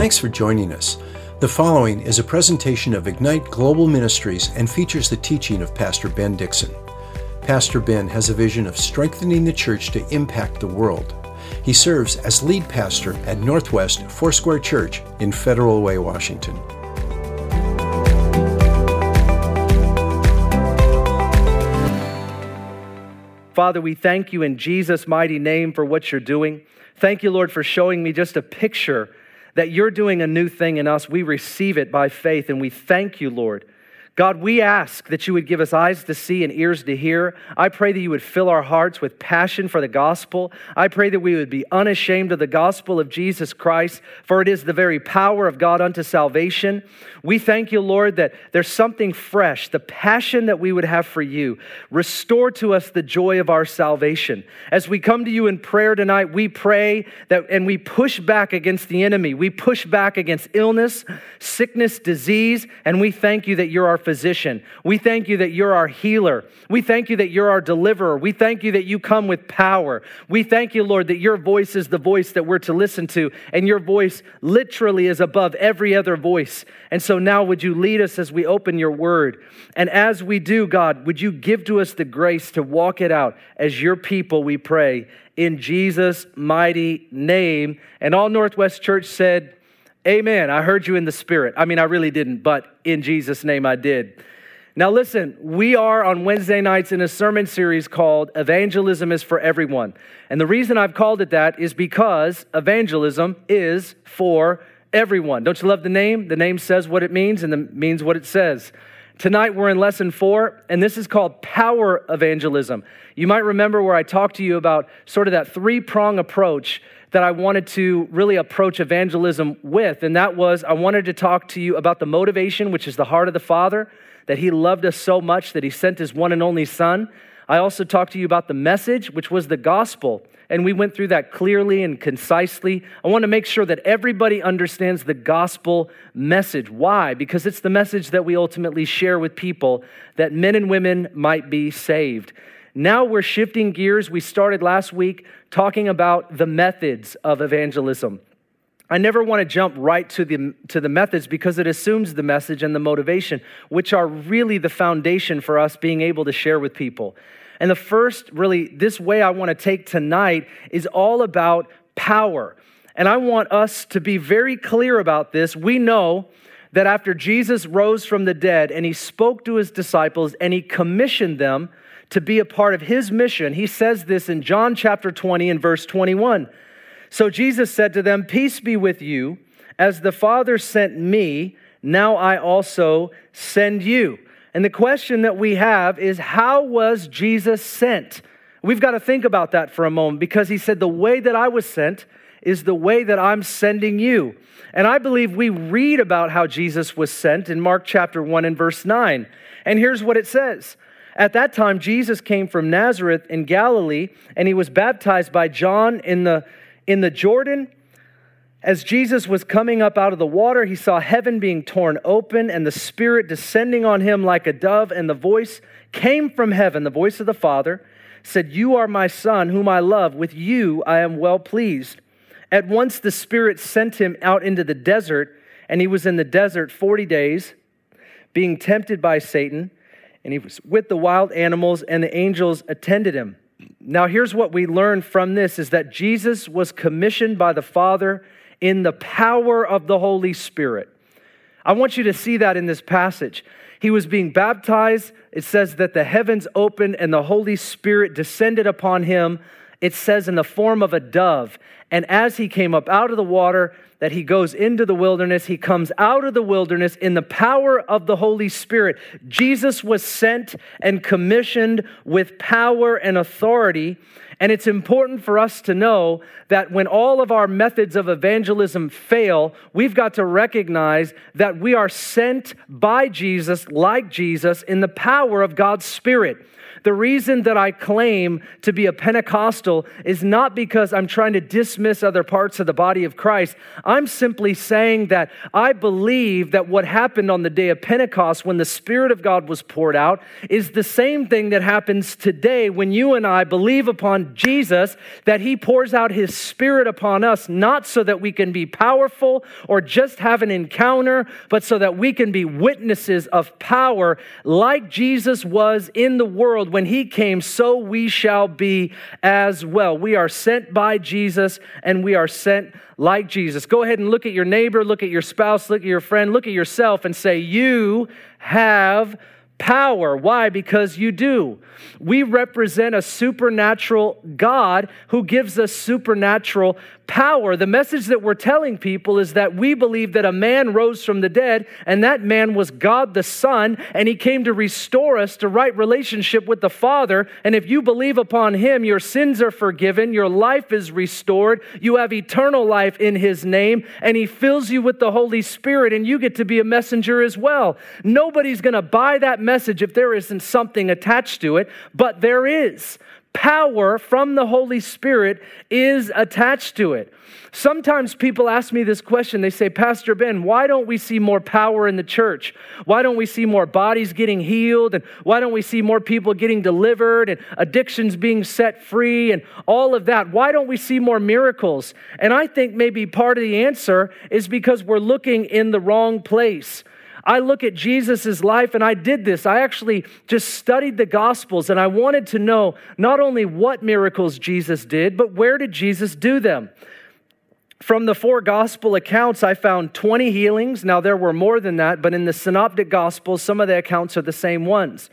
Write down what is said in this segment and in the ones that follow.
Thanks for joining us. The following is a presentation of Ignite Global Ministries and features the teaching of Pastor Ben Dixon. Pastor Ben has a vision of strengthening the church to impact the world. He serves as lead pastor at Northwest Foursquare Church in Federal Way, Washington. Father, we thank you in Jesus' mighty name for what you're doing. Thank you, Lord, for showing me just a picture that you're doing a new thing in us. We receive it by faith, and we thank you, Lord. God, we ask that you would give us eyes to see and ears to hear. I pray that you would fill our hearts with passion for the gospel. I pray that we would be unashamed of the gospel of Jesus Christ, for it is the very power of God unto salvation. We thank you, Lord, that there's something fresh, the passion that we would have for you. Restore to us the joy of our salvation. As we come to you in prayer tonight, we pray that and we push back against the enemy. We push back against illness, sickness, disease, and we thank you that you're our physician. We thank you that you're our healer. We thank you that you're our deliverer. We thank you that you come with power. We thank you, Lord, that your voice is the voice that we're to listen to, and your voice literally is above every other voice. And so now, would you lead us as we open your word? And as we do, God, would you give to us the grace to walk it out as your people, we pray, in Jesus' mighty name. And all Northwest Church said, Amen. I heard you in the spirit. I mean, I really didn't, but in Jesus' name I did. Now, listen, we are on Wednesday nights in a sermon series called Evangelism is for Everyone. And the reason I've called it that is because evangelism is for everyone. Don't you love the name? The name says what it means and it means what it says. Tonight we're in lesson four, and this is called power evangelism. You might remember where I talked to you about sort of that three prong approach that I wanted to really approach evangelism with, and that was I wanted to talk to you about the motivation, which is the heart of the Father, that He loved us so much that He sent His one and only Son. I also talked to you about the message, which was the gospel, and we went through that clearly and concisely. I want to make sure that everybody understands the gospel message. Why? Because it's the message that we ultimately share with people that men and women might be saved. Now we're shifting gears. We started last week talking about the methods of evangelism. I never want to jump right to the, to the methods because it assumes the message and the motivation, which are really the foundation for us being able to share with people. And the first, really, this way I want to take tonight is all about power. And I want us to be very clear about this. We know that after Jesus rose from the dead and he spoke to his disciples and he commissioned them to be a part of his mission. He says this in John chapter 20 and verse 21. So Jesus said to them, Peace be with you. As the Father sent me, now I also send you. And the question that we have is, How was Jesus sent? We've got to think about that for a moment because he said, The way that I was sent is the way that I'm sending you. And I believe we read about how Jesus was sent in Mark chapter 1 and verse 9. And here's what it says at that time, Jesus came from Nazareth in Galilee, and he was baptized by John in the, in the Jordan. As Jesus was coming up out of the water, he saw heaven being torn open and the Spirit descending on him like a dove, and the voice came from heaven, the voice of the Father, said, You are my Son, whom I love. With you I am well pleased. At once the Spirit sent him out into the desert, and he was in the desert 40 days, being tempted by Satan and he was with the wild animals and the angels attended him. Now here's what we learn from this is that jesus was commissioned by the father in the power of the holy spirit. I want you to see that in this passage. He was being baptized. It says that the heavens opened and the holy spirit descended upon him. It says in the form of a dove. And as he came up out of the water that he goes into the wilderness. He comes out of the wilderness in the power of the Holy Spirit. Jesus was sent and commissioned with power and authority. And it's important for us to know that when all of our methods of evangelism fail, we've got to recognize that we are sent by Jesus, like Jesus, in the power of God's Spirit. The reason that I claim to be a Pentecostal is not because I'm trying to dismiss other parts of the body of Christ. I'm simply saying that I believe that what happened on the day of Pentecost when the Spirit of God was poured out is the same thing that happens today when you and I believe upon Jesus, that He pours out His Spirit upon us, not so that we can be powerful or just have an encounter, but so that we can be witnesses of power like Jesus was in the world when He came, so we shall be as well. We are sent by Jesus and we are sent like Jesus. Go ahead and look at your neighbor, look at your spouse, look at your friend, look at yourself and say, You have power. Why? Because you do. We represent a supernatural God who gives us supernatural power. The message that we're telling people is that we believe that a man rose from the dead, and that man was God the Son, and he came to restore us to right relationship with the Father. And if you believe upon him, your sins are forgiven, your life is restored, you have eternal life in his name, and he fills you with the Holy Spirit, and you get to be a messenger as well. Nobody's going to buy that message if there isn't something attached to it, but there is power from the Holy Spirit is attached to it. Sometimes people ask me this question. They say, Pastor Ben, why don't we see more power in the church? Why don't we see more bodies getting healed? And why don't we see more people getting delivered and addictions being set free and all of that? Why don't we see more miracles? And I think maybe part of the answer is because we're looking in the wrong place. I look at Jesus' life, and I did this. I actually just studied the Gospels, and I wanted to know not only what miracles Jesus did, but where did Jesus do them? From the four gospel accounts, I found 20 healings. Now, there were more than that, but in the synoptic gospels, some of the accounts are the same ones.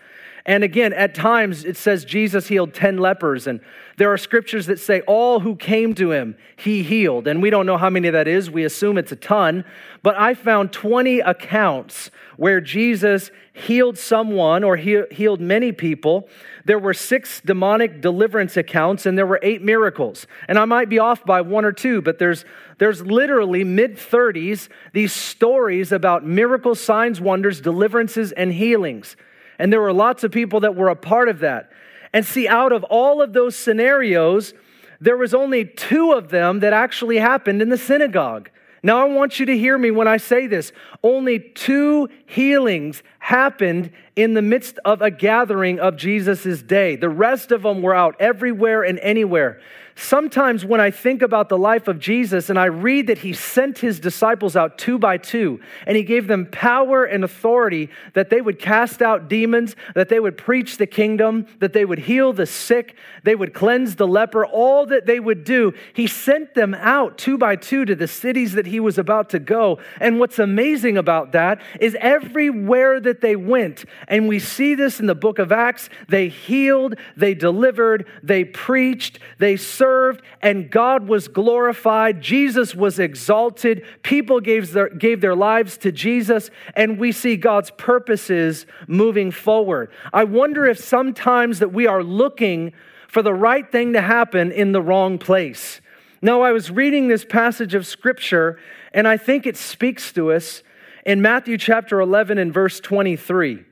And again, at times it says Jesus healed 10 lepers, and there are scriptures that say all who came to him, he healed. And we don't know how many that is. We assume it's a ton. But I found 20 accounts where Jesus healed someone or he healed many people. There were six demonic deliverance accounts, and there were eight miracles. And I might be off by one or two, but there's, there's literally mid 30s these stories about miracles, signs, wonders, deliverances, and healings. And there were lots of people that were a part of that. And see, out of all of those scenarios, there was only two of them that actually happened in the synagogue. Now, I want you to hear me when I say this. Only two healings happened in the midst of a gathering of Jesus' day. The rest of them were out everywhere and anywhere. Sometimes when I think about the life of Jesus and I read that he sent his disciples out two by two and he gave them power and authority that they would cast out demons, that they would preach the kingdom, that they would heal the sick, they would cleanse the leper, all that they would do, he sent them out two by two to the cities that he was about to go. And what's amazing about that is everywhere that they went, and we see this in the book of Acts, they healed, they delivered, they preached, they served and God was glorified. Jesus was exalted. People gave their, gave their lives to Jesus, and we see God's purposes moving forward. I wonder if sometimes that we are looking for the right thing to happen in the wrong place. Now, I was reading this passage of scripture, and I think it speaks to us in Matthew chapter 11 and verse 23.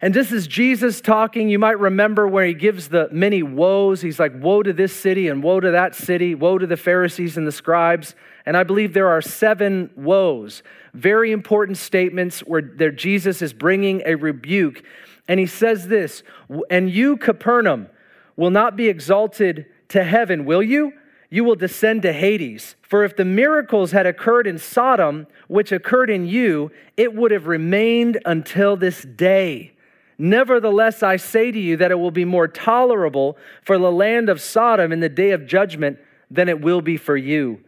And this is Jesus talking. You might remember where he gives the many woes. He's like, Woe to this city and woe to that city, woe to the Pharisees and the scribes. And I believe there are seven woes, very important statements where there Jesus is bringing a rebuke. And he says this, And you, Capernaum, will not be exalted to heaven, will you? You will descend to Hades. For if the miracles had occurred in Sodom, which occurred in you, it would have remained until this day. Nevertheless, I say to you that it will be more tolerable for the land of Sodom in the day of judgment than it will be for you.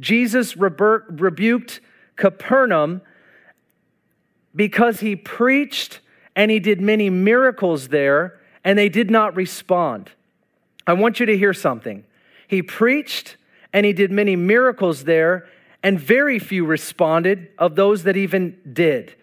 Jesus rebuked Capernaum because he preached and he did many miracles there, and they did not respond. I want you to hear something. He preached and he did many miracles there, and very few responded of those that even did.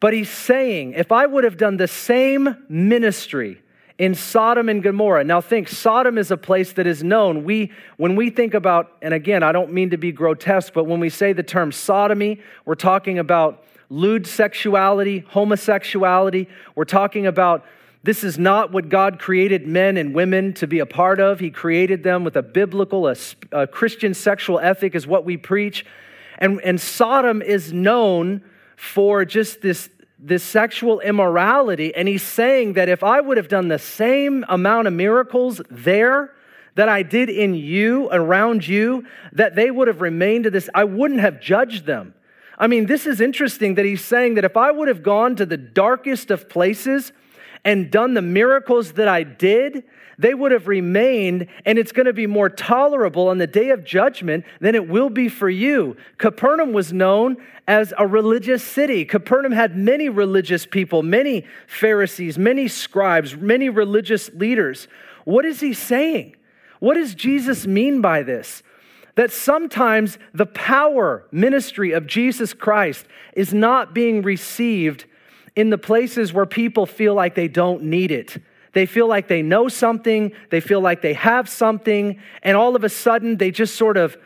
But he's saying, if I would have done the same ministry in Sodom and Gomorrah, now think, Sodom is a place that is known. We, when we think about, and again, I don't mean to be grotesque, but when we say the term sodomy, we're talking about lewd sexuality, homosexuality. We're talking about This is not what God created men and women to be a part of. He created them with a biblical, a, a Christian sexual ethic, is what we preach. And, and Sodom is known for just this, this sexual immorality. And he's saying that if I would have done the same amount of miracles there, that I did in you, around you, that they would have remained to this. I wouldn't have judged them. I mean, this is interesting that he's saying that if I would have gone to the darkest of places and done the miracles that I did, they would have remained, and it's going to be more tolerable on the day of judgment than it will be for you. Capernaum was known as a religious city. Capernaum had many religious people, many Pharisees, many scribes, many religious leaders. What is he saying? What does Jesus mean by this? That sometimes the power ministry of Jesus Christ is not being received in the places where people feel like they don't need it. They feel like they know something, they feel like they have something, and all of a sudden they just sort of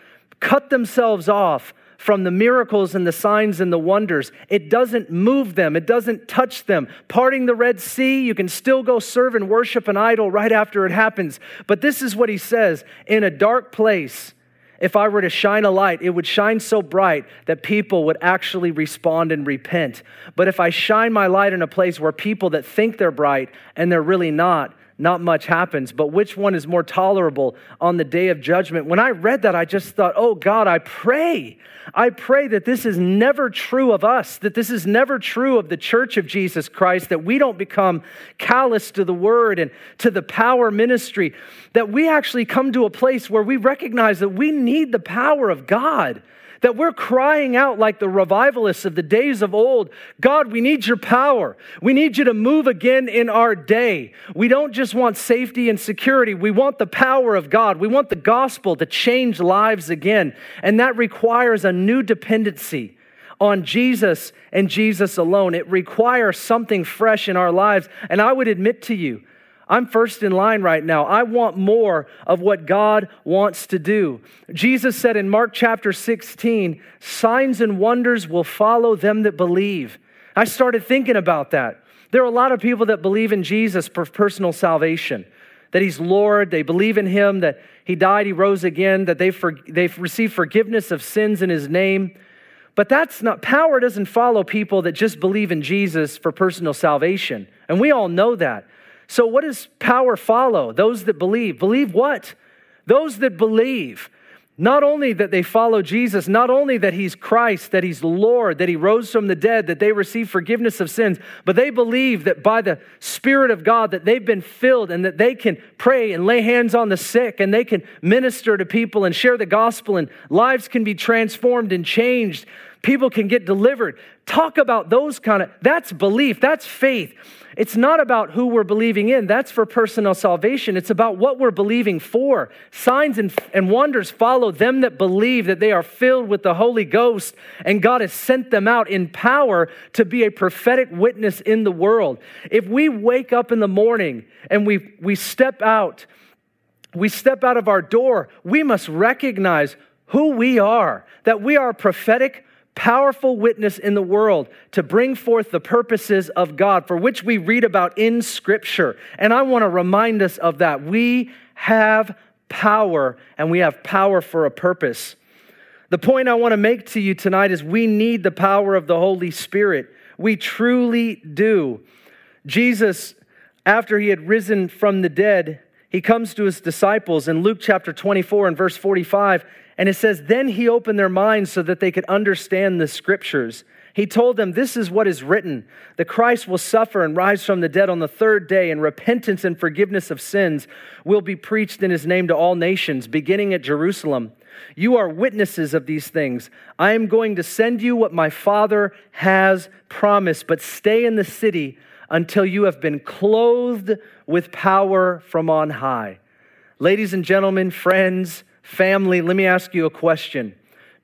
cut themselves off from the miracles and the signs and the wonders. It doesn't move them, it doesn't touch them. Parting the Red Sea, you can still go serve and worship an idol right after it happens. But this is what he says in a dark place, if I were to shine a light, it would shine so bright that people would actually respond and repent. But if I shine my light in a place where people that think they're bright and they're really not, not much happens. But which one is more tolerable on the day of judgment? When I read that, I just thought, oh God, I pray. I pray that this is never true of us, that this is never true of the church of Jesus Christ, that we don't become callous to the word and to the power ministry, that we actually come to a place where we recognize that we need the power of God that we're crying out like the revivalists of the days of old God, we need your power. We need you to move again in our day. We don't just want safety and security, we want the power of God. We want the gospel to change lives again. And that requires a new dependency on Jesus and Jesus alone. It requires something fresh in our lives. And I would admit to you, I'm first in line right now. I want more of what God wants to do. Jesus said in Mark chapter 16, signs and wonders will follow them that believe. I started thinking about that. There are a lot of people that believe in Jesus for personal salvation, that He's Lord, they believe in Him, that He died, He rose again, that they've, for, they've received forgiveness of sins in His name. But that's not, power doesn't follow people that just believe in Jesus for personal salvation. And we all know that. So, what does power follow? Those that believe. Believe what? Those that believe. Not only that they follow Jesus, not only that he's Christ, that he's Lord, that he rose from the dead, that they receive forgiveness of sins, but they believe that by the Spirit of God that they've been filled and that they can pray and lay hands on the sick and they can minister to people and share the gospel and lives can be transformed and changed. People can get delivered. Talk about those kind of, that's belief, that's faith. It's not about who we're believing in. That's for personal salvation. It's about what we're believing for. Signs and, and wonders follow them that believe that they are filled with the Holy Ghost and God has sent them out in power to be a prophetic witness in the world. If we wake up in the morning and we, we step out, we step out of our door, we must recognize who we are, that we are prophetic powerful witness in the world to bring forth the purposes of God for which we read about in Scripture. And I want to remind us of that. We have power, and we have power for a purpose. The point I want to make to you tonight is we need the power of the Holy Spirit. We truly do. Jesus, after he had risen from the dead, he comes to his disciples in Luke chapter 24 and verse 45 and it says, Then he opened their minds so that they could understand the scriptures. He told them, This is what is written the Christ will suffer and rise from the dead on the third day, and repentance and forgiveness of sins will be preached in his name to all nations, beginning at Jerusalem. You are witnesses of these things. I am going to send you what my Father has promised, but stay in the city until you have been clothed with power from on high. Ladies and gentlemen, friends, Family, let me ask you a question.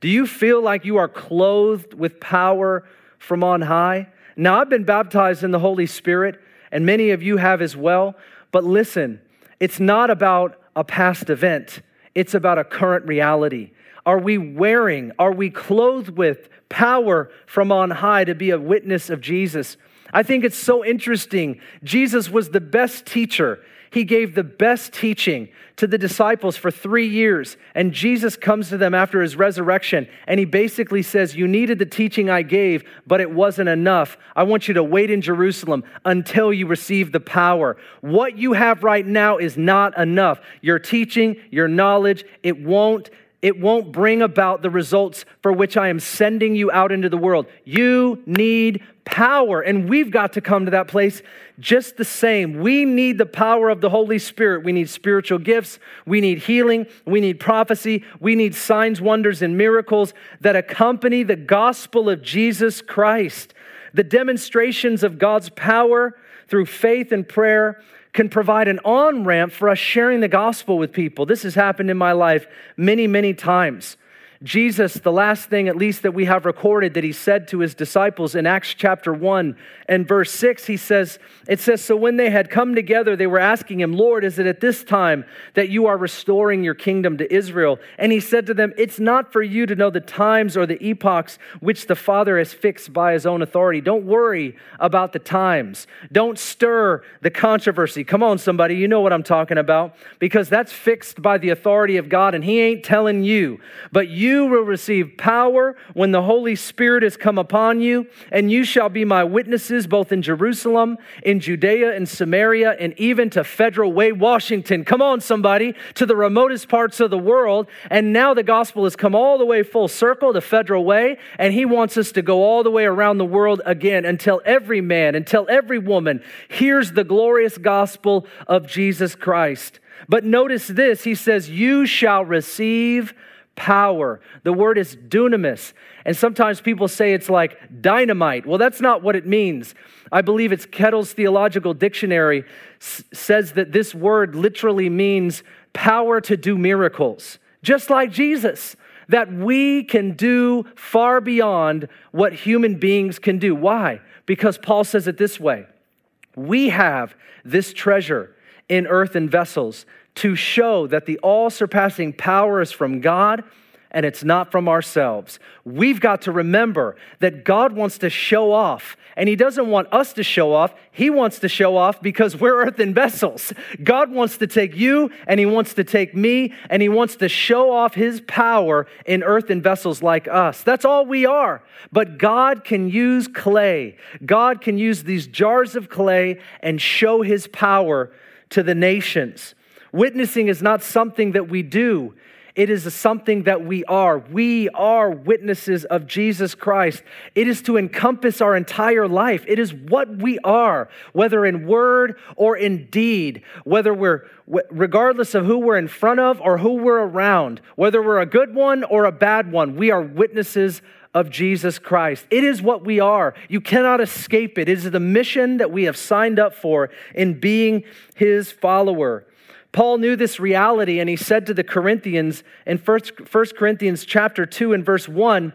Do you feel like you are clothed with power from on high? Now, I've been baptized in the Holy Spirit, and many of you have as well. But listen, it's not about a past event, it's about a current reality. Are we wearing, are we clothed with power from on high to be a witness of Jesus? I think it's so interesting. Jesus was the best teacher. He gave the best teaching to the disciples for three years. And Jesus comes to them after his resurrection and he basically says, You needed the teaching I gave, but it wasn't enough. I want you to wait in Jerusalem until you receive the power. What you have right now is not enough. Your teaching, your knowledge, it won't it won't bring about the results for which I am sending you out into the world. You need power, and we've got to come to that place just the same. We need the power of the Holy Spirit. We need spiritual gifts, we need healing, we need prophecy, we need signs, wonders, and miracles that accompany the gospel of Jesus Christ. The demonstrations of God's power through faith and prayer can provide an on ramp for us sharing the gospel with people. This has happened in my life many, many times. Jesus, the last thing at least that we have recorded that he said to his disciples in Acts chapter 1 and verse 6, he says, It says, So when they had come together, they were asking him, Lord, is it at this time that you are restoring your kingdom to Israel? And he said to them, It's not for you to know the times or the epochs which the Father has fixed by his own authority. Don't worry about the times. Don't stir the controversy. Come on, somebody, you know what I'm talking about, because that's fixed by the authority of God, and he ain't telling you, but you you will receive power when the Holy Spirit has come upon you, and you shall be my witnesses both in Jerusalem, in Judea, and Samaria, and even to Federal Way, Washington. Come on, somebody, to the remotest parts of the world. And now the gospel has come all the way full circle to Federal Way, and he wants us to go all the way around the world again until every man, until every woman hears the glorious gospel of Jesus Christ. But notice this, he says, You shall receive power. The word is dunamis. And sometimes people say it's like dynamite. Well, that's not what it means. I believe it's Kittel's Theological Dictionary s- says that this word literally means power to do miracles, just like Jesus. That we can do far beyond what human beings can do. Why? Because Paul says it this way We have this treasure in earthen vessels to show that the all surpassing power is from God and it's not from ourselves. We've got to remember that God wants to show off, and He doesn't want us to show off. He wants to show off because we're earthen vessels. God wants to take you, and He wants to take me, and He wants to show off His power in earthen vessels like us. That's all we are. But God can use clay, God can use these jars of clay and show His power to the nations. Witnessing is not something that we do, it is something that we are. We are witnesses of Jesus Christ. It is to encompass our entire life. It is what we are, whether in word or in deed, whether we're, regardless of who we're in front of or who we're around, whether we're a good one or a bad one, we are witnesses of Jesus Christ. It is what we are. You cannot escape it. It is the mission that we have signed up for in being his follower. Paul knew this reality and he said to the Corinthians in 1 Corinthians chapter 2 and verse 1,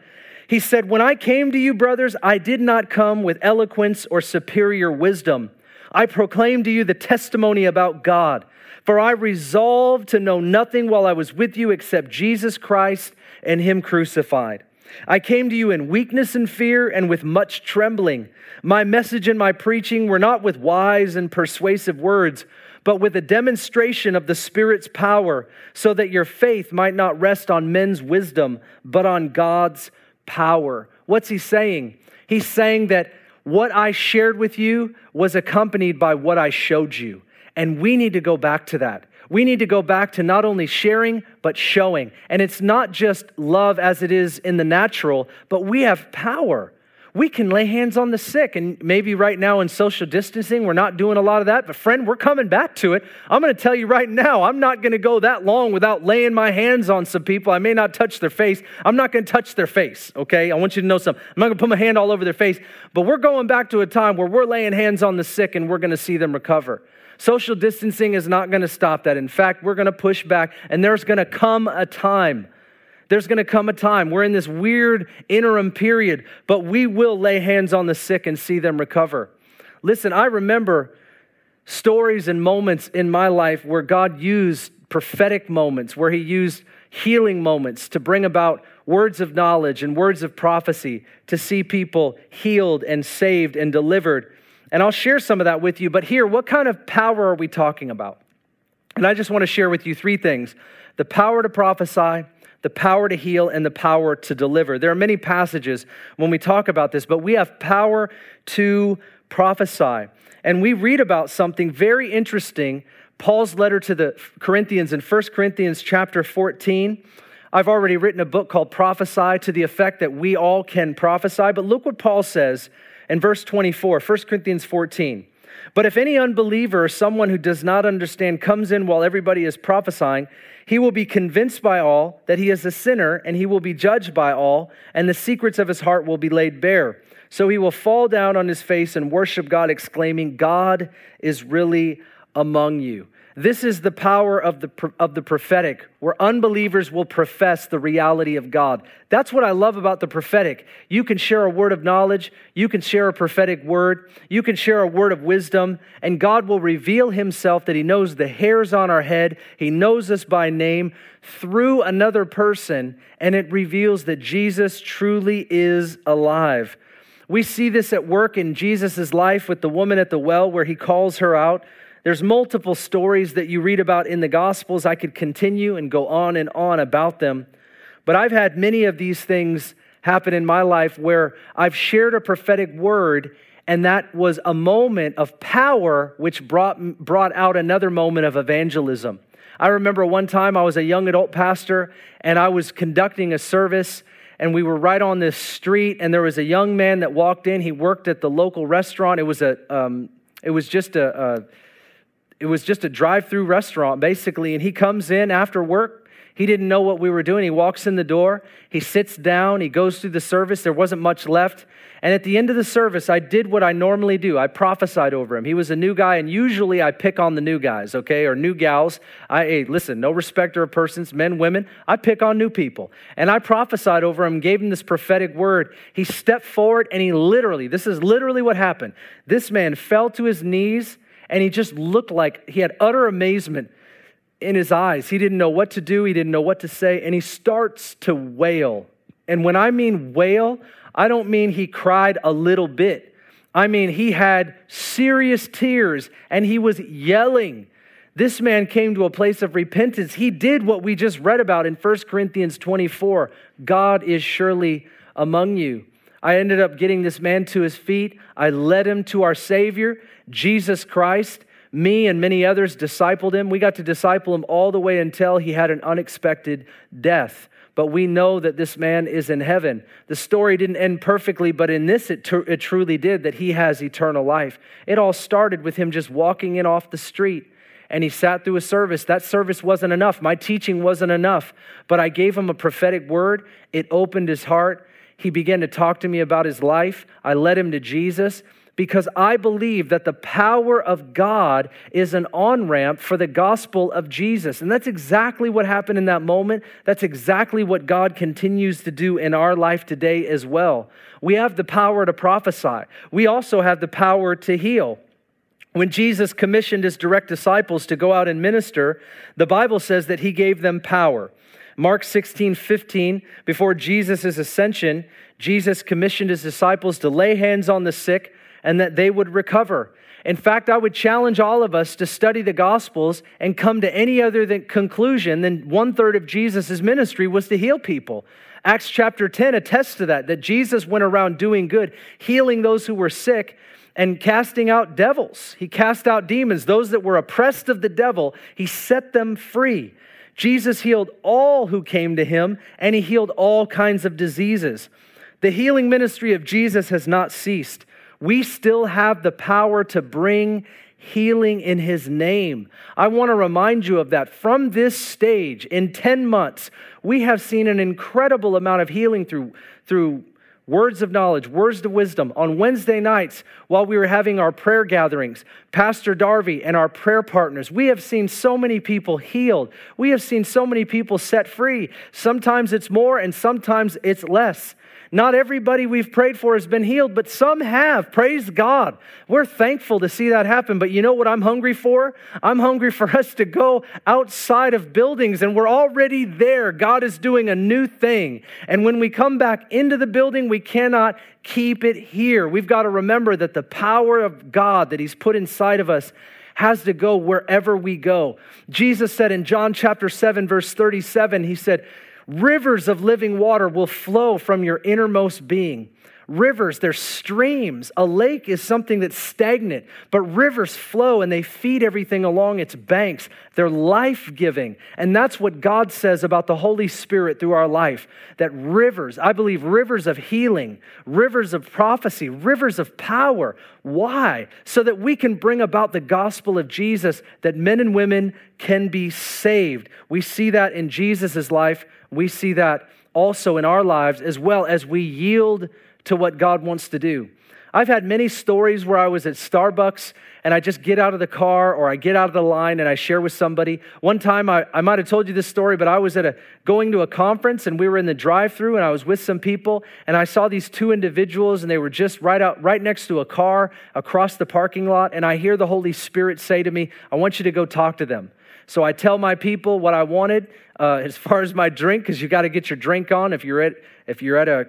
he said, When I came to you, brothers, I did not come with eloquence or superior wisdom. I proclaimed to you the testimony about God. For I resolved to know nothing while I was with you except Jesus Christ and Him crucified. I came to you in weakness and fear and with much trembling. My message and my preaching were not with wise and persuasive words but with a demonstration of the Spirit's power, so that your faith might not rest on men's wisdom, but on God's power. What's he saying? He's saying that what I shared with you was accompanied by what I showed you. And we need to go back to that. We need to go back to not only sharing, but showing. And it's not just love as it is in the natural, but we have power we can lay hands on the sick. And maybe right now in social distancing, we're not doing a lot of that. But friend, we're coming back to it. I'm going to tell you right now, I'm not going to go that long without laying my hands on some people. I may not touch their face. I'm not going to touch their face, okay? I want you to know something. I'm not going to put my hand all over their face. But we're going back to a time where we're laying hands on the sick and we're going to see them recover. Social distancing is not going to stop that. In fact, we're going to push back, and there's going to come a time there's going to come a time, we're in this weird interim period, but we will lay hands on the sick and see them recover. Listen, I remember stories and moments in my life where God used prophetic moments, where He used healing moments to bring about words of knowledge and words of prophecy to see people healed and saved and delivered. And I'll share some of that with you. But here, what kind of power are we talking about? And I just want to share with you three things the power to prophesy, the power to heal, and the power to deliver. There are many passages when we talk about this, but we have power to prophesy. And we read about something very interesting Paul's letter to the Corinthians in 1 Corinthians chapter 14. I've already written a book called Prophesy to the effect that we all can prophesy. But look what Paul says in verse 24, 1 Corinthians 14. But if any unbeliever or someone who does not understand comes in while everybody is prophesying, he will be convinced by all that he is a sinner, and he will be judged by all, and the secrets of his heart will be laid bare. So he will fall down on his face and worship God, exclaiming, God is really among you. This is the power of the, of the prophetic, where unbelievers will profess the reality of God. That's what I love about the prophetic. You can share a word of knowledge, you can share a prophetic word, you can share a word of wisdom, and God will reveal Himself that He knows the hairs on our head, He knows us by name through another person, and it reveals that Jesus truly is alive. We see this at work in Jesus' life with the woman at the well, where He calls her out. There's multiple stories that you read about in the Gospels. I could continue and go on and on about them. But I've had many of these things happen in my life where I've shared a prophetic word, and that was a moment of power which brought, brought out another moment of evangelism. I remember one time I was a young adult pastor, and I was conducting a service and we were right on this street and there was a young man that walked in he worked at the local restaurant it was a um, it was just a, a it was just a drive through restaurant, basically. And he comes in after work. He didn't know what we were doing. He walks in the door, he sits down, he goes through the service. There wasn't much left. And at the end of the service, I did what I normally do. I prophesied over him. He was a new guy, and usually I pick on the new guys, okay, or new gals. I, hey, listen, no respecter of persons, men, women. I pick on new people. And I prophesied over him, gave him this prophetic word. He stepped forward, and he literally, this is literally what happened. This man fell to his knees and he just looked like he had utter amazement in his eyes. He didn't know what to do, he didn't know what to say, and he starts to wail. And when I mean wail, I don't mean he cried a little bit. I mean, he had serious tears and he was yelling. This man came to a place of repentance. He did what we just read about in 1 Corinthians 24 God is surely among you. I ended up getting this man to his feet. I led him to our Savior, Jesus Christ. Me and many others discipled him. We got to disciple him all the way until he had an unexpected death. But we know that this man is in heaven. The story didn't end perfectly, but in this it, tr- it truly did that he has eternal life. It all started with him just walking in off the street and he sat through a service. That service wasn't enough. My teaching wasn't enough, but I gave him a prophetic word. It opened his heart. He began to talk to me about his life. I led him to Jesus because I believe that the power of God is an on ramp for the gospel of Jesus. And that's exactly what happened in that moment. That's exactly what God continues to do in our life today as well. We have the power to prophesy, we also have the power to heal. When Jesus commissioned his direct disciples to go out and minister, the Bible says that he gave them power. Mark 16, 15, before Jesus' ascension, Jesus commissioned his disciples to lay hands on the sick and that they would recover. In fact, I would challenge all of us to study the Gospels and come to any other than conclusion than one third of Jesus' ministry was to heal people. Acts chapter 10 attests to that, that Jesus went around doing good, healing those who were sick and casting out devils. He cast out demons, those that were oppressed of the devil, he set them free. Jesus healed all who came to him, and he healed all kinds of diseases. The healing ministry of Jesus has not ceased. We still have the power to bring healing in his name. I want to remind you of that. From this stage, in 10 months, we have seen an incredible amount of healing through, through words of knowledge, words of wisdom. On Wednesday nights, while we were having our prayer gatherings, Pastor Darby and our prayer partners, we have seen so many people healed. We have seen so many people set free. Sometimes it's more and sometimes it's less. Not everybody we've prayed for has been healed, but some have. Praise God. We're thankful to see that happen. But you know what I'm hungry for? I'm hungry for us to go outside of buildings, and we're already there. God is doing a new thing. And when we come back into the building, we cannot keep it here. We've got to remember that the power of God that He's put inside of us has to go wherever we go. Jesus said in John chapter 7, verse 37, He said, Rivers of living water will flow from your innermost being rivers, they're streams. A lake is something that's stagnant, but rivers flow and they feed everything along its banks. They're life giving. And that's what God says about the Holy Spirit through our life that rivers, I believe, rivers of healing, rivers of prophecy, rivers of power. Why? So that we can bring about the gospel of Jesus, that men and women can be saved. We see that in Jesus' life. We see that also in our lives as well as we yield to what God wants to do. I've had many stories where I was at Starbucks and I just get out of the car or I get out of the line and I share with somebody. One time I, I might have told you this story, but I was at a going to a conference and we were in the drive-through and I was with some people and I saw these two individuals and they were just right out right next to a car across the parking lot and I hear the Holy Spirit say to me, I want you to go talk to them. So I tell my people what I wanted uh, as far as my drink, because you got to get your drink on. If you're at if you're at a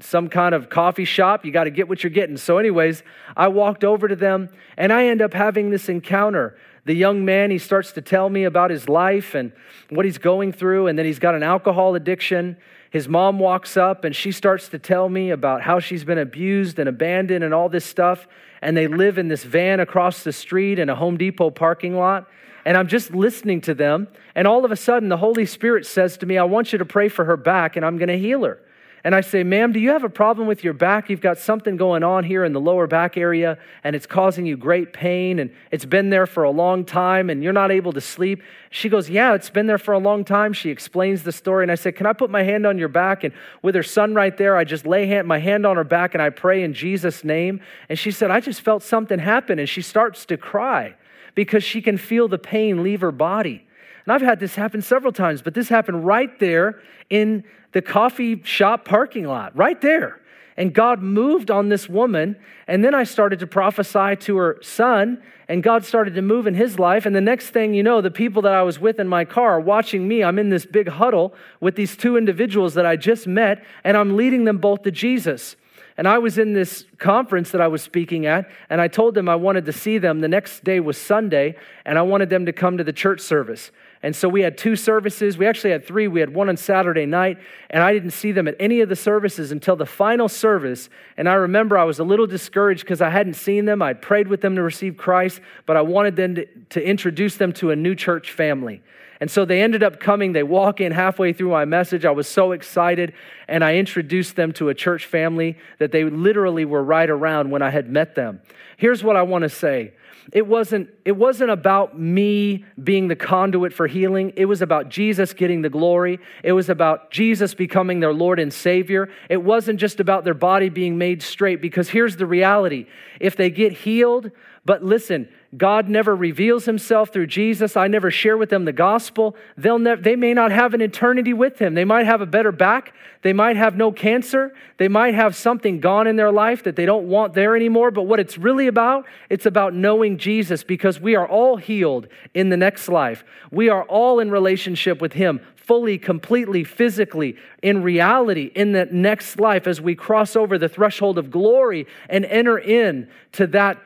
some kind of coffee shop, you got to get what you're getting. So, anyways, I walked over to them, and I end up having this encounter. The young man he starts to tell me about his life and what he's going through, and then he's got an alcohol addiction. His mom walks up and she starts to tell me about how she's been abused and abandoned and all this stuff. And they live in this van across the street in a Home Depot parking lot and I'm just listening to them. And all of a sudden, the Holy Spirit says to me, I want you to pray for her back, and I'm going to heal her. And I say, Ma'am, do you have a problem with your back? You've got something going on here in the lower back area, and it's causing you great pain, and it's been there for a long time, and you're not able to sleep. She goes, Yeah, it's been there for a long time. She explains the story, and I said, Can I put my hand on your back? And with her son right there, I just lay hand, my hand on her back, and I pray in Jesus' name. And she said, I just felt something happen, and she starts to cry because she can feel the pain leave her body. And I've had this happen several times, but this happened right there in the coffee shop parking lot, right there. And God moved on this woman. And then I started to prophesy to her son, and God started to move in his life. And the next thing you know, the people that I was with in my car are watching me. I'm in this big huddle with these two individuals that I just met, and I'm leading them both to Jesus. And I was in this conference that I was speaking at, and I told them I wanted to see them. The next day was Sunday, and I wanted them to come to the church service. And so we had two services. We actually had three. We had one on Saturday night, and I didn't see them at any of the services until the final service. And I remember I was a little discouraged because I hadn't seen them. I'd prayed with them to receive Christ, but I wanted them to, to introduce them to a new church family. And so they ended up coming. They walk in halfway through my message. I was so excited. And I introduced them to a church family that they literally were right around when I had met them. Here's what I want to say it wasn't, it wasn't about me being the conduit for healing. It was about Jesus getting the glory. It was about Jesus becoming their Lord and Savior. It wasn't just about their body being made straight, because here's the reality if they get healed, but listen, God never reveals himself through Jesus. I never share with them the gospel. They'll ne- they may not have an eternity with him. They might have a better back. They might have no cancer. They might have something gone in their life that they don't want there anymore. But what it's really about, it's about knowing Jesus because we are all healed in the next life. We are all in relationship with him fully, completely, physically, in reality, in that next life as we cross over the threshold of glory and enter in to that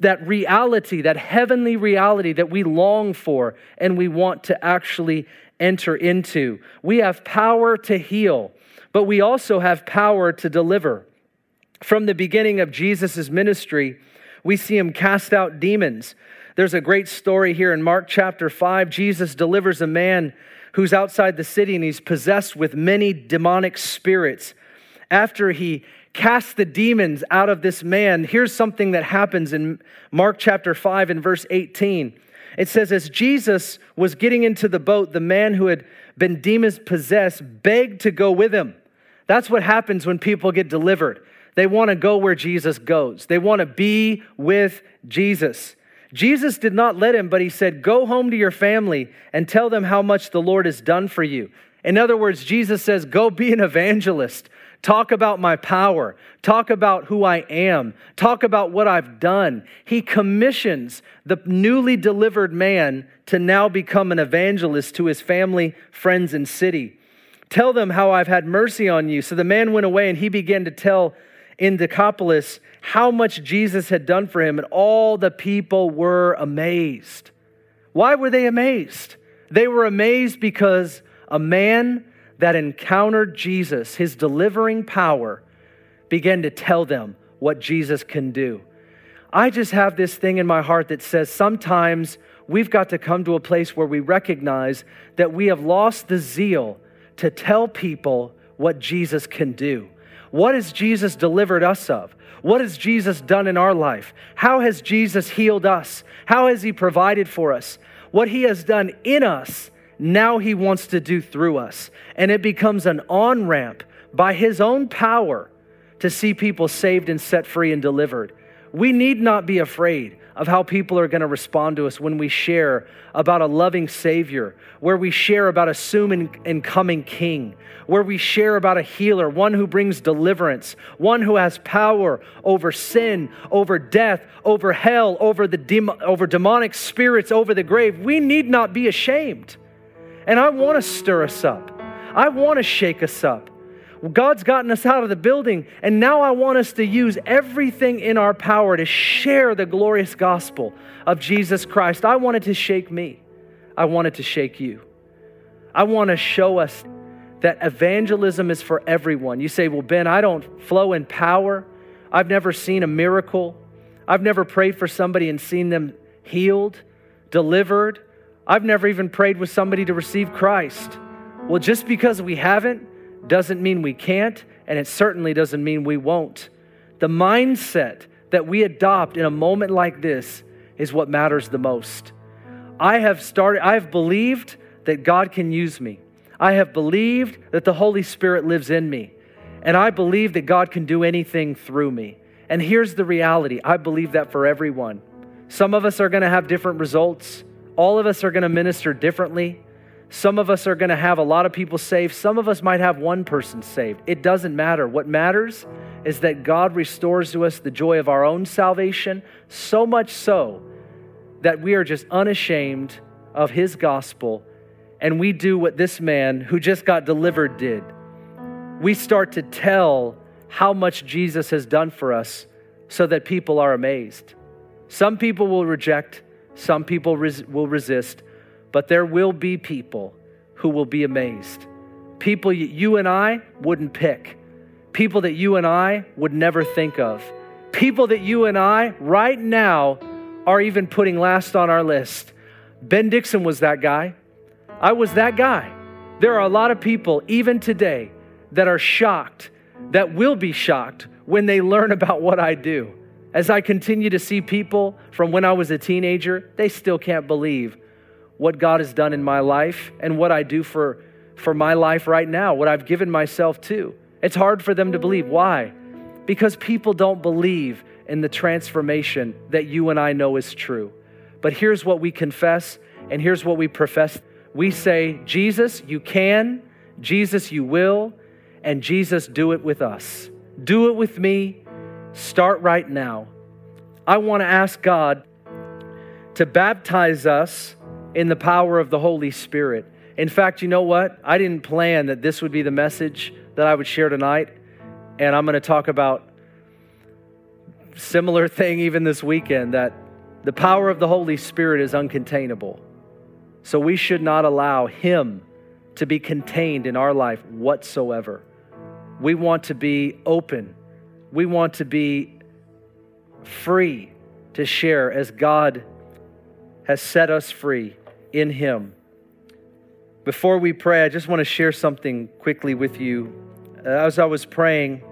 that reality, that heavenly reality that we long for and we want to actually enter into. We have power to heal, but we also have power to deliver. From the beginning of Jesus' ministry, we see him cast out demons. There's a great story here in Mark chapter 5. Jesus delivers a man who's outside the city and he's possessed with many demonic spirits. After he cast the demons out of this man, here's something that happens in Mark chapter 5 and verse 18. It says, As Jesus was getting into the boat, the man who had been demons possessed begged to go with him. That's what happens when people get delivered. They want to go where Jesus goes, they want to be with Jesus. Jesus did not let him, but he said, Go home to your family and tell them how much the Lord has done for you. In other words, Jesus says, Go be an evangelist. Talk about my power, talk about who I am, talk about what I've done. He commissions the newly delivered man to now become an evangelist to his family, friends, and city. Tell them how I've had mercy on you. So the man went away and he began to tell in Decapolis how much Jesus had done for him, and all the people were amazed. Why were they amazed? They were amazed because a man that encountered Jesus, his delivering power, began to tell them what Jesus can do. I just have this thing in my heart that says sometimes we've got to come to a place where we recognize that we have lost the zeal to tell people what Jesus can do. What has Jesus delivered us of? What has Jesus done in our life? How has Jesus healed us? How has He provided for us? What He has done in us, now He wants to do through us. And it becomes an on ramp by His own power to see people saved and set free and delivered. We need not be afraid of how people are going to respond to us when we share about a loving Savior, where we share about a soon and coming King, where we share about a healer, one who brings deliverance, one who has power over sin, over death, over hell, over, the dem- over demonic spirits, over the grave. We need not be ashamed. And I want to stir us up, I want to shake us up. God's gotten us out of the building, and now I want us to use everything in our power to share the glorious gospel of Jesus Christ. I want it to shake me, I want it to shake you. I want to show us that evangelism is for everyone. You say, Well, Ben, I don't flow in power. I've never seen a miracle. I've never prayed for somebody and seen them healed, delivered. I've never even prayed with somebody to receive Christ. Well, just because we haven't doesn't mean we can't, and it certainly doesn't mean we won't. The mindset that we adopt in a moment like this is what matters the most. I have started, I have believed that God can use me. I have believed that the Holy Spirit lives in me. And I believe that God can do anything through me. And here's the reality I believe that for everyone. Some of us are going to have different results, all of us are going to minister differently. Some of us are going to have a lot of people saved. Some of us might have one person saved. It doesn't matter. What matters is that God restores to us the joy of our own salvation, so much so that we are just unashamed of His gospel and we do what this man who just got delivered did. We start to tell how much Jesus has done for us so that people are amazed. Some people will reject, some people res- will resist, but there will be people who will be amazed. People you and I wouldn't pick, people that you and I would never think of, people that you and I right now are even putting last on our list. Ben Dixon was that guy. I was that guy. There are a lot of people, even today, that are shocked, that will be shocked when they learn about what I do. As I continue to see people from when I was a teenager, they still can't believe what God has done in my life and what I do for, for my life right now, what I've given myself to. It's hard for them to believe. Why? Because people don't believe in the transformation that you and I know is true. But here's what we confess, and here's what we profess we say, Jesus, you can, Jesus, you will, and Jesus, do it with us. Do it with me. Start right now. I want to ask God to baptize us in the power of the Holy Spirit. In fact, you know what? I didn't plan that this would be the message that I would share tonight, and I'm going to talk about similar thing even this weekend that the power of the Holy Spirit is uncontainable. So we should not allow Him to be contained in our life whatsoever. We want to be open, we want to be free to share as God has set us free in Him. Before we pray, I just want to share something quickly with you. Uh, as I was praying,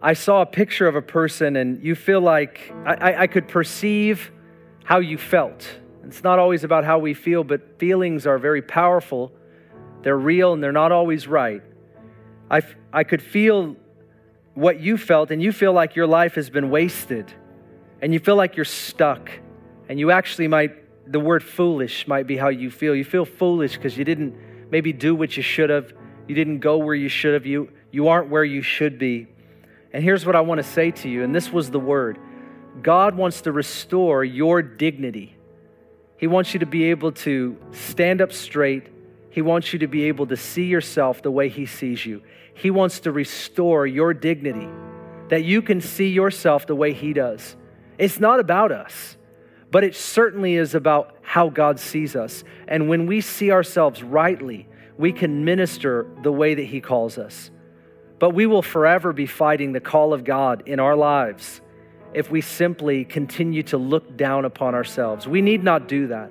I saw a picture of a person, and you feel like I, I, I could perceive how you felt it's not always about how we feel, but feelings are very powerful. They're real and they're not always right. I, I could feel what you felt, and you feel like your life has been wasted, and you feel like you're stuck, and you actually might, the word foolish might be how you feel. You feel foolish because you didn't maybe do what you should have. You didn't go where you should have. You, you aren't where you should be. And here's what I want to say to you, and this was the word God wants to restore your dignity. He wants you to be able to stand up straight. He wants you to be able to see yourself the way He sees you. He wants to restore your dignity, that you can see yourself the way He does. It's not about us, but it certainly is about how God sees us. And when we see ourselves rightly, we can minister the way that He calls us. But we will forever be fighting the call of God in our lives if we simply continue to look down upon ourselves. We need not do that.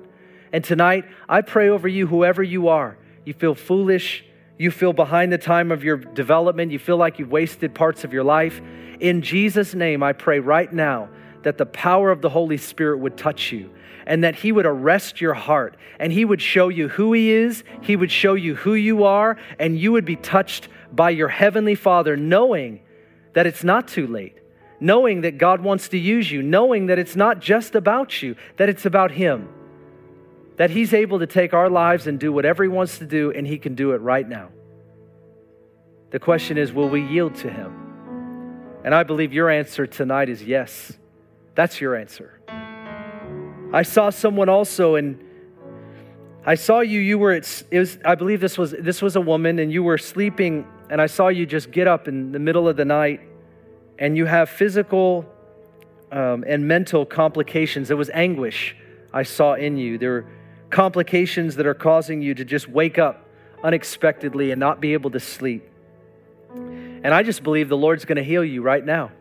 And tonight, I pray over you, whoever you are. You feel foolish, you feel behind the time of your development, you feel like you've wasted parts of your life. In Jesus' name, I pray right now that the power of the Holy Spirit would touch you and that He would arrest your heart and He would show you who He is, He would show you who you are, and you would be touched by your Heavenly Father, knowing that it's not too late, knowing that God wants to use you, knowing that it's not just about you, that it's about Him, that He's able to take our lives and do whatever He wants to do, and He can do it right now. The question is, will we yield to Him? And I believe your answer tonight is yes. That's your answer. I saw someone also, and I saw you. You were. It was, I believe this was this was a woman, and you were sleeping, and I saw you just get up in the middle of the night, and you have physical um, and mental complications. There was anguish I saw in you. There complications that are causing you to just wake up unexpectedly and not be able to sleep. And I just believe the Lord's going to heal you right now.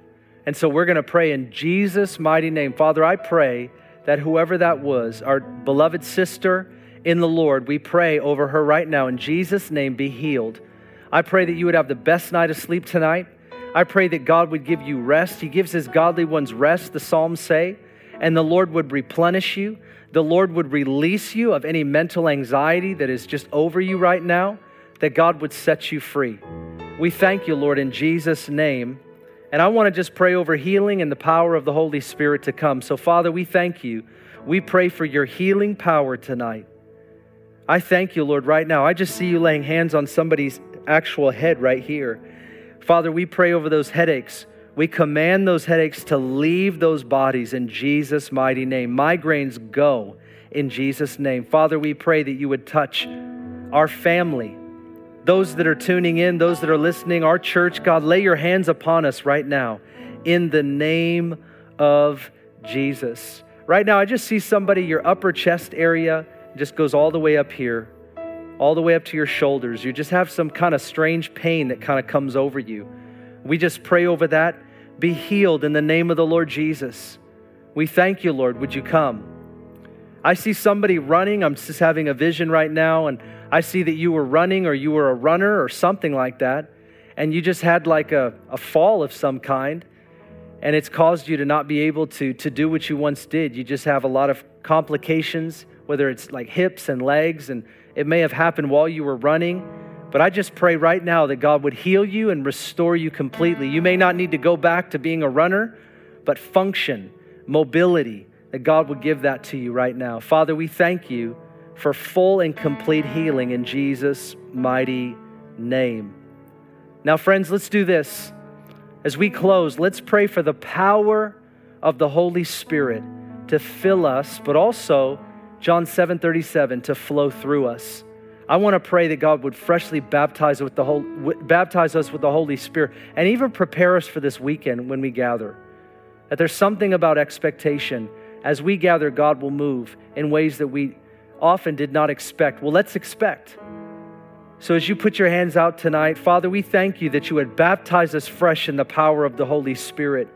And so we're going to pray in Jesus' mighty name. Father, I pray that whoever that was, our beloved sister in the Lord, we pray over her right now in Jesus' name, be healed. I pray that you would have the best night of sleep tonight. I pray that God would give you rest. He gives his godly ones rest, the Psalms say, and the Lord would replenish you. The Lord would release you of any mental anxiety that is just over you right now, that God would set you free. We thank you, Lord, in Jesus' name. And I want to just pray over healing and the power of the Holy Spirit to come. So, Father, we thank you. We pray for your healing power tonight. I thank you, Lord, right now. I just see you laying hands on somebody's actual head right here. Father, we pray over those headaches. We command those headaches to leave those bodies in Jesus' mighty name. Migraines go in Jesus' name. Father, we pray that you would touch our family those that are tuning in, those that are listening, our church, God, lay your hands upon us right now in the name of Jesus. Right now, I just see somebody, your upper chest area just goes all the way up here, all the way up to your shoulders. You just have some kind of strange pain that kind of comes over you. We just pray over that. Be healed in the name of the Lord Jesus. We thank you, Lord. Would you come? I see somebody running. I'm just having a vision right now, and I see that you were running or you were a runner or something like that, and you just had like a, a fall of some kind, and it's caused you to not be able to, to do what you once did. You just have a lot of complications, whether it's like hips and legs, and it may have happened while you were running. But I just pray right now that God would heal you and restore you completely. You may not need to go back to being a runner, but function, mobility, that God would give that to you right now. Father, we thank you for full and complete healing in Jesus' mighty name. Now, friends, let's do this. As we close, let's pray for the power of the Holy Spirit to fill us, but also John 7 37 to flow through us. I want to pray that God would freshly baptize, with the whole, baptize us with the Holy Spirit and even prepare us for this weekend when we gather. That there's something about expectation. As we gather, God will move in ways that we often did not expect. Well, let's expect. So, as you put your hands out tonight, Father, we thank you that you would baptize us fresh in the power of the Holy Spirit.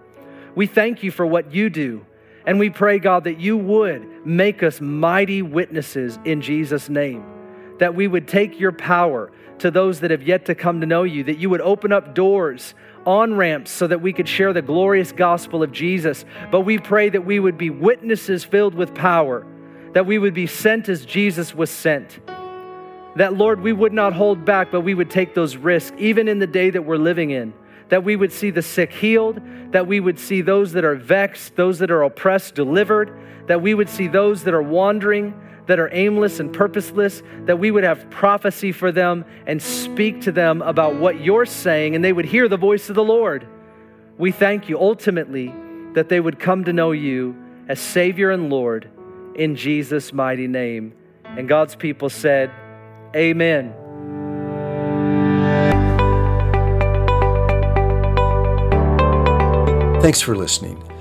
We thank you for what you do. And we pray, God, that you would make us mighty witnesses in Jesus' name. That we would take your power to those that have yet to come to know you, that you would open up doors, on ramps, so that we could share the glorious gospel of Jesus. But we pray that we would be witnesses filled with power that we would be sent as Jesus was sent. That, Lord, we would not hold back, but we would take those risks, even in the day that we're living in. That we would see the sick healed, that we would see those that are vexed, those that are oppressed delivered, that we would see those that are wandering, that are aimless and purposeless, that we would have prophecy for them and speak to them about what you're saying, and they would hear the voice of the Lord. We thank you ultimately that they would come to know you as Savior and Lord in Jesus' mighty name. And God's people said, Amen. Thanks for listening.